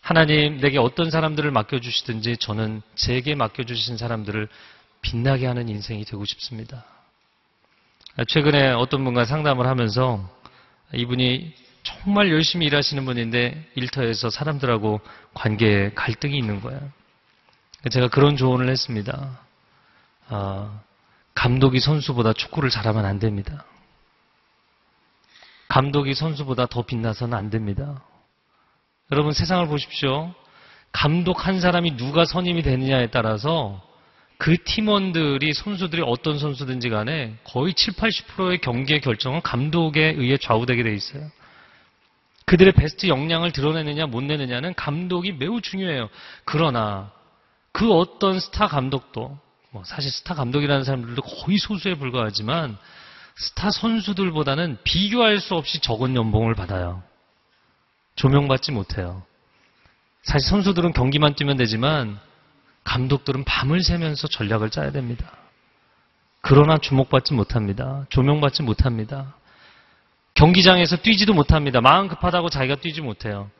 하나님 내게 어떤 사람들을 맡겨주시든지 저는 제게 맡겨주신 사람들을 빛나게 하는 인생이 되고 싶습니다. 최근에 어떤 분과 상담을 하면서 이분이 정말 열심히 일하시는 분인데 일터에서 사람들하고 관계에 갈등이 있는 거예요. 제가 그런 조언을 했습니다. 아, 감독이 선수보다 축구를 잘하면 안 됩니다. 감독이 선수보다 더 빛나서는 안 됩니다. 여러분 세상을 보십시오. 감독 한 사람이 누가 선임이 되느냐에 따라서 그 팀원들이 선수들이 어떤 선수든지 간에 거의 7, 80%의 경기의 결정은 감독에 의해 좌우되게 돼 있어요. 그들의 베스트 역량을 드러내느냐 못 내느냐는 감독이 매우 중요해요. 그러나 그 어떤 스타 감독도 뭐 사실 스타 감독이라는 사람들도 거의 소수에 불과하지만 스타 선수들보다는 비교할 수 없이 적은 연봉을 받아요. 조명받지 못해요. 사실 선수들은 경기만 뛰면 되지만 감독들은 밤을 새면서 전략을 짜야 됩니다. 그러나 주목받지 못합니다. 조명받지 못합니다. 경기장에서 뛰지도 못합니다. 마음 급하다고 자기가 뛰지 못해요.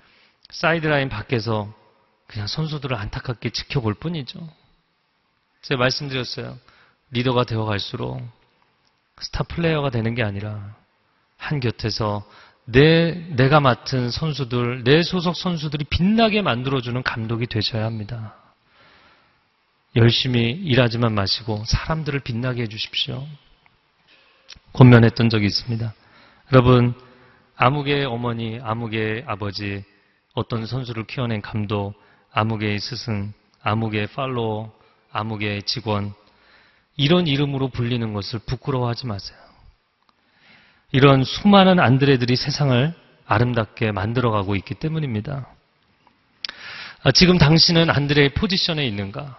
사이드라인 밖에서 그냥 선수들을 안타깝게 지켜볼 뿐이죠. 제가 말씀드렸어요. 리더가 되어 갈수록 스타 플레이어가 되는 게 아니라 한 곁에서 내, 내가 맡은 선수들, 내 소속 선수들이 빛나게 만들어주는 감독이 되셔야 합니다. 열심히 일하지만 마시고 사람들을 빛나게 해주십시오. 권면했던 적이 있습니다. 여러분, 아무개의 어머니, 아무개의 아버지, 어떤 선수를 키워낸 감독, 아무개의 스승, 아무개의 팔로워, 아무개의 직원, 이런 이름으로 불리는 것을 부끄러워하지 마세요. 이런 수많은 안드레들이 세상을 아름답게 만들어가고 있기 때문입니다. 아, 지금 당신은 안드레의 포지션에 있는가?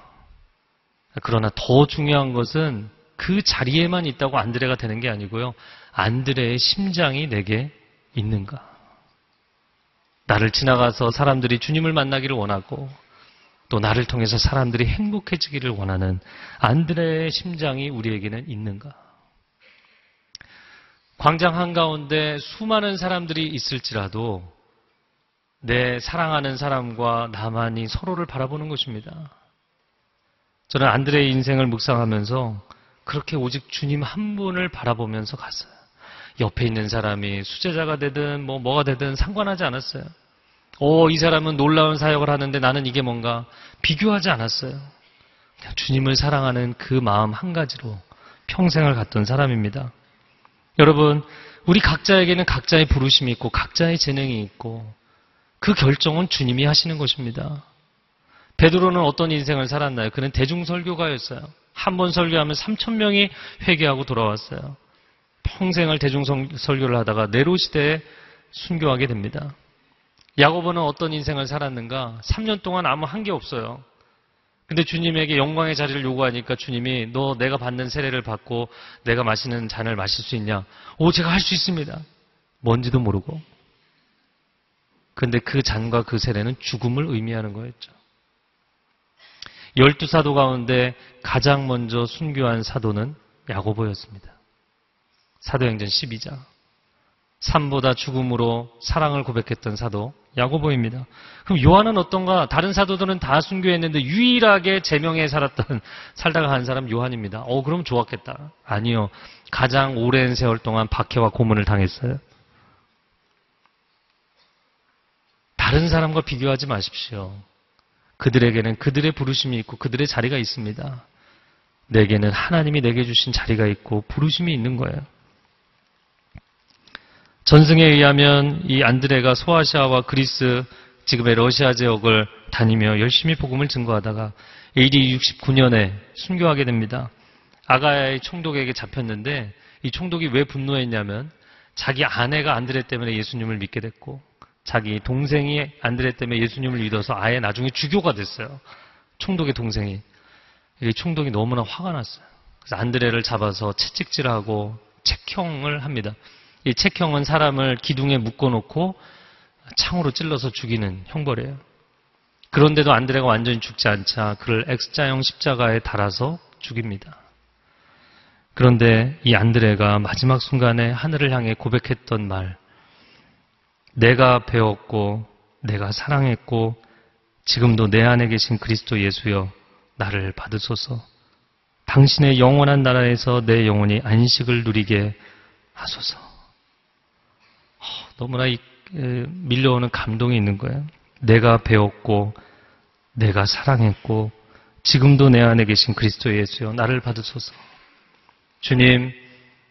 그러나 더 중요한 것은 그 자리에만 있다고 안드레가 되는 게 아니고요. 안드레의 심장이 내게 있는가? 나를 지나가서 사람들이 주님을 만나기를 원하고 또 나를 통해서 사람들이 행복해지기를 원하는 안드레의 심장이 우리에게는 있는가? 광장 한가운데 수많은 사람들이 있을지라도 내 사랑하는 사람과 나만이 서로를 바라보는 것입니다. 저는 안드레의 인생을 묵상하면서 그렇게 오직 주님 한 분을 바라보면서 갔어요. 옆에 있는 사람이 수제자가 되든 뭐 뭐가 되든 상관하지 않았어요. 오, 이 사람은 놀라운 사역을 하는데 나는 이게 뭔가 비교하지 않았어요. 주님을 사랑하는 그 마음 한 가지로 평생을 갔던 사람입니다. 여러분, 우리 각자에게는 각자의 부르심이 있고 각자의 재능이 있고 그 결정은 주님이 하시는 것입니다. 베드로는 어떤 인생을 살았나요? 그는 대중설교가였어요. 한 번 설교하면 3천 명이 회개하고 돌아왔어요. 평생을 대중 설교를 하다가 네로 시대에 순교하게 됩니다. 야고보는 어떤 인생을 살았는가? 3년 동안 아무 한 게 없어요. 근데 주님에게 영광의 자리를 요구하니까 주님이 너 내가 받는 세례를 받고 내가 마시는 잔을 마실 수 있냐? 오, 제가 할 수 있습니다. 뭔지도 모르고. 근데 그 잔과 그 세례는 죽음을 의미하는 거였죠. 열두 사도 가운데 가장 먼저 순교한 사도는 야고보였습니다. 사도행전 12장. 삶보다 죽음으로 사랑을 고백했던 사도 야고보입니다. 그럼 요한은 어떤가? 다른 사도들은 다 순교했는데 유일하게 제명에 살았던 살다가 한 사람 요한입니다. 어 그럼 좋았겠다. 아니요. 가장 오랜 세월 동안 박해와 고문을 당했어요. 다른 사람과 비교하지 마십시오. 그들에게는 그들의 부르심이 있고 그들의 자리가 있습니다. 내게는 하나님이 내게 주신 자리가 있고 부르심이 있는 거예요. 전승에 의하면 이 안드레가 소아시아와 그리스 지금의 러시아 지역을 다니며 열심히 복음을 증거하다가 AD 69년에 순교하게 됩니다. 아가야의 총독에게 잡혔는데 이 총독이 왜 분노했냐면 자기 아내가 안드레 때문에 예수님을 믿게 됐고 자기 동생이 안드레 때문에 예수님을 믿어서 아예 나중에 주교가 됐어요. 총독의 동생이. 이 총독이 너무나 화가 났어요. 그래서 안드레를 잡아서 채찍질하고 책형을 합니다. 이 책형은 사람을 기둥에 묶어놓고 창으로 찔러서 죽이는 형벌이에요. 그런데도 안드레가 완전히 죽지 않자 그를 X자형 십자가에 달아서 죽입니다. 그런데 이 안드레가 마지막 순간에 하늘을 향해 고백했던 말, 내가 배웠고, 내가 사랑했고, 지금도 내 안에 계신 그리스도 예수여, 나를 받으소서. 당신의 영원한 나라에서 내 영혼이 안식을 누리게 하소서. 너무나 밀려오는 감동이 있는 거예요. 내가 배웠고, 내가 사랑했고, 지금도 내 안에 계신 그리스도 예수여, 나를 받으소서. 주님,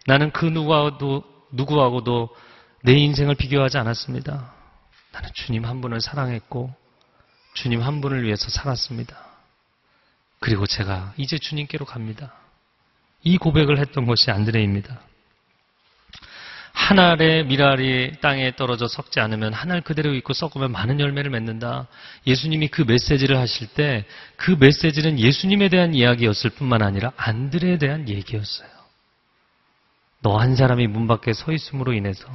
나는 그 누구하고도, 누구하고도 내 인생을 비교하지 않았습니다. 나는 주님 한 분을 사랑했고, 주님 한 분을 위해서 살았습니다. 그리고 제가 이제 주님께로 갑니다. 이 고백을 했던 것이 안드레입니다. 한 알의 미랄이 땅에 떨어져 썩지 않으면 한 알 그대로 있고 썩으면 많은 열매를 맺는다. 예수님이 그 메시지를 하실 때 그 메시지는 예수님에 대한 이야기였을 뿐만 아니라 안드레에 대한 얘기였어요. 너 한 사람이 문 밖에 서 있음으로 인해서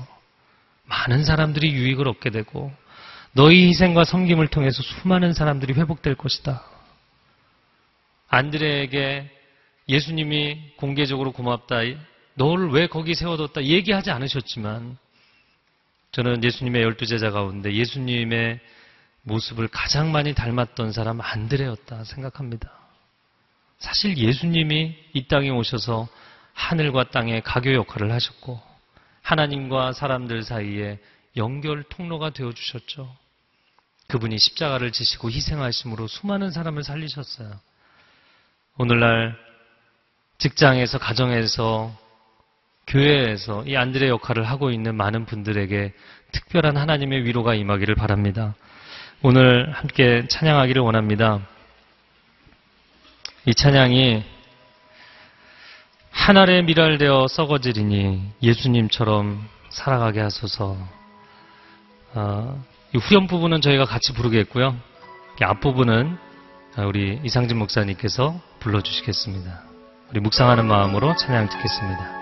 많은 사람들이 유익을 얻게 되고 너희 희생과 섬김을 통해서 수많은 사람들이 회복될 것이다. 안드레에게 예수님이 공개적으로 고맙다. 너를 왜 거기 세워뒀다 얘기하지 않으셨지만 저는 예수님의 열두 제자 가운데 예수님의 모습을 가장 많이 닮았던 사람 안드레였다 생각합니다. 사실 예수님이 이 땅에 오셔서 하늘과 땅의 가교 역할을 하셨고 하나님과 사람들 사이에 연결 통로가 되어 주셨죠. 그분이 십자가를 지시고 희생하심으로 수많은 사람을 살리셨어요. 오늘날 직장에서 가정에서 교회에서 이 안드레 역할을 하고 있는 많은 분들에게 특별한 하나님의 위로가 임하기를 바랍니다. 오늘 함께 찬양하기를 원합니다. 이 찬양이 하늘에 미랄되어 썩어지리니 예수님처럼 살아가게 하소서. 어, 이 후렴 부분은 저희가 같이 부르겠고요. 앞부분은 우리 이상진 목사님께서 불러주시겠습니다. 우리 묵상하는 마음으로 찬양 듣겠습니다.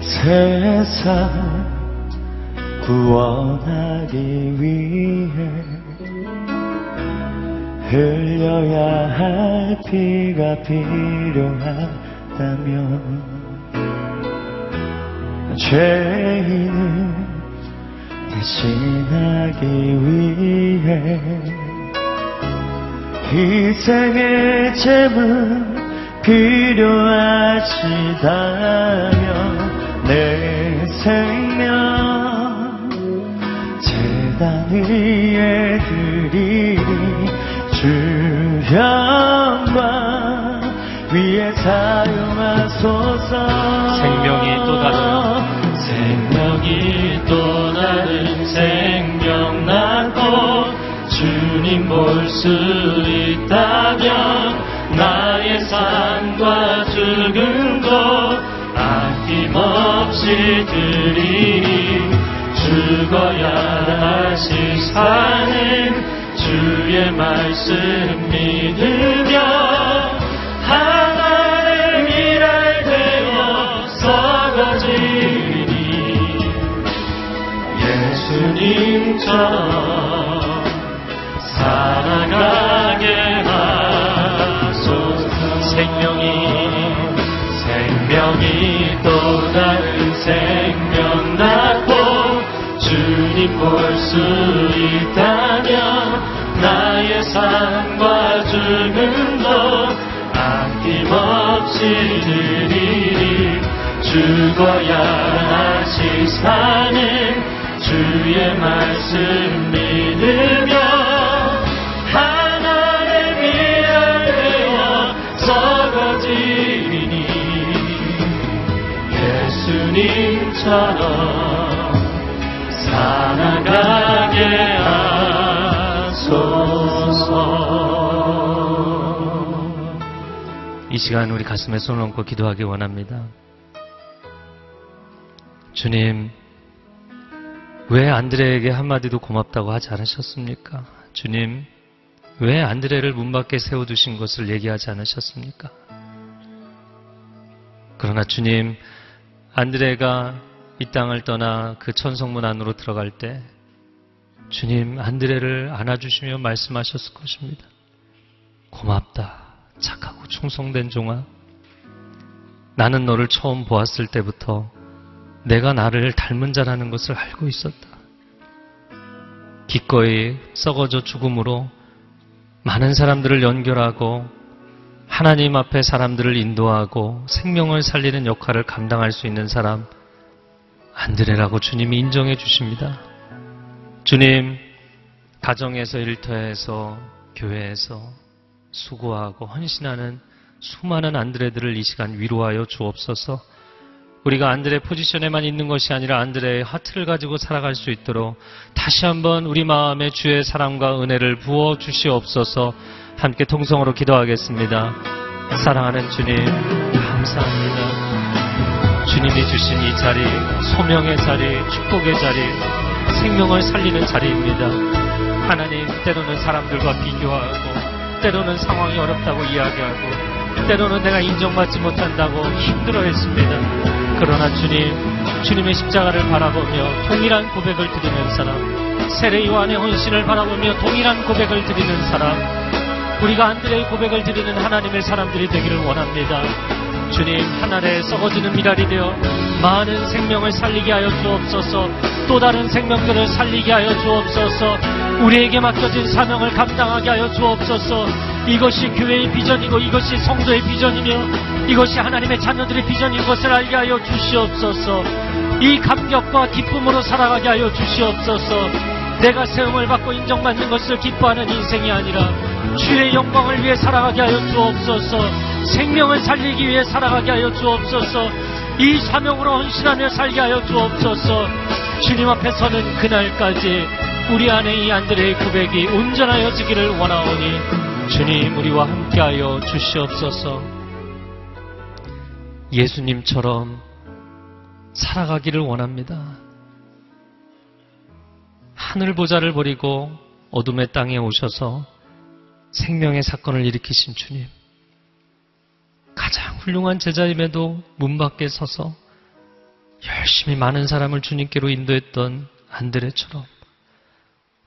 세상 구원하기 위해 흘려야 할 피가 필요하다면 죄인을 대신하기 위해 희생의 제물 필요하시다면 내 생명 재단 위에 드리리. 주 영광 위에 사용하소서. 생명이 또 다른 생명이 또 다른 생명 낳고 주님 볼 수 있다면 나의 삶과 죽음도 아낌없이 드리니 죽어야 다시 사는 주의 말씀 믿으며 하나의 미랄 되어 썩어지니 예수님처럼 살아가게 하소서. 생명이 생명이 또 다른 생명 주님 볼 수 있다면 나의 삶과 주는 것 아낌없이 드리리. 죽어야 하시 사는 주의 말씀 믿으며 하나의 미래에 적어지니 예수님처럼 살아가게 하소서 이 시간 우리 가슴에 손을 얹고 기도하기 원합니다. 주님, 왜 안드레에게 한마디도 고맙다고 하지 않으셨습니까? 주님, 왜 안드레를 문 밖에 세워두신 것을 얘기하지 않으셨습니까? 그러나 주님, 안드레가 이 땅을 떠나 그 천성문 안으로 들어갈 때 주님 안드레를 안아주시며 말씀하셨을 것입니다. 고맙다. 착하고 충성된 종아. 나는 너를 처음 보았을 때부터 내가 나를 닮은 자라는 것을 알고 있었다. 기꺼이 썩어져 죽음으로 많은 사람들을 연결하고 하나님 앞에 사람들을 인도하고 생명을 살리는 역할을 감당할 수 있는 사람, 안드레라고 주님이 인정해 주십니다. 주님, 가정에서 일터에서 교회에서 수고하고 헌신하는 수많은 안드레들을 이 시간 위로하여 주옵소서. 우리가 안드레 포지션에만 있는 것이 아니라 안드레의 하트를 가지고 살아갈 수 있도록 다시 한번 우리 마음에 주의 사랑과 은혜를 부어 주시옵소서. 함께 통성으로 기도하겠습니다. 사랑하는 주님, 감사합니다. 주님이 주신 이 자리, 소명의 자리, 축복의 자리, 생명을 살리는 자리입니다. 하나님, 때로는 사람들과 비교하고, 때로는 상황이 어렵다고 이야기하고, 때로는 내가 인정받지 못한다고 힘들어 했습니다. 그러나 주님, 주님의 십자가를 바라보며 동일한 고백을 드리는 사람, 세례 요한의 헌신을 바라보며 동일한 고백을 드리는 사람, 우리가 안드레의 고백을 드리는 하나님의 사람들이 되기를 원합니다. 주님, 하늘에 썩어지는 미랄이 되어 많은 생명을 살리게 하여 주옵소서, 또 다른 생명들을 살리게 하여 주옵소서, 우리에게 맡겨진 사명을 감당하게 하여 주옵소서, 이것이 교회의 비전이고 이것이 성도의 비전이며 이것이 하나님의 자녀들의 비전인 것을 알게 하여 주시옵소서, 이 감격과 기쁨으로 살아가게 하여 주시옵소서, 내가 세움을 받고 인정받는 것을 기뻐하는 인생이 아니라 주의 영광을 위해 살아가게 하여 주옵소서. 생명을 살리기 위해 살아가게 하여 주옵소서. 이 사명으로 헌신하며 살게 하여 주옵소서. 주님 앞에 서는 그날까지 우리 안에 이 안드레의 고백이 온전하여지기를 원하오니 주님 우리와 함께하여 주시옵소서. 예수님처럼 살아가기를 원합니다. 하늘 보좌를 버리고 어둠의 땅에 오셔서 생명의 사건을 일으키신 주님. 가장 훌륭한 제자임에도 문 밖에 서서 열심히 많은 사람을 주님께로 인도했던 안드레처럼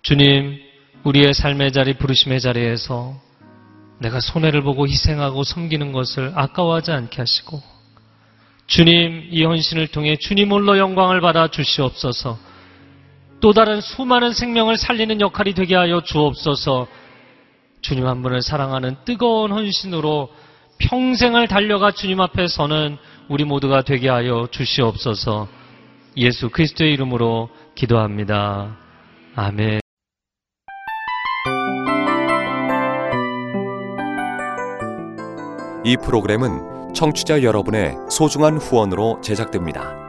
주님, 우리의 삶의 자리, 부르심의 자리에서 내가 손해를 보고 희생하고 섬기는 것을 아까워하지 않게 하시고 주님, 이 헌신을 통해 주님 홀로 영광을 받아 주시옵소서 또 다른 수많은 생명을 살리는 역할이 되게 하여 주옵소서 주님 한 분을 사랑하는 뜨거운 헌신으로 평생을 달려가 주님 앞에 서는 우리 모두가 되게 하여 주시옵소서 예수 그리스도의 이름으로 기도합니다. 아멘. 이 프로그램은 청취자 여러분의 소중한 후원으로 제작됩니다.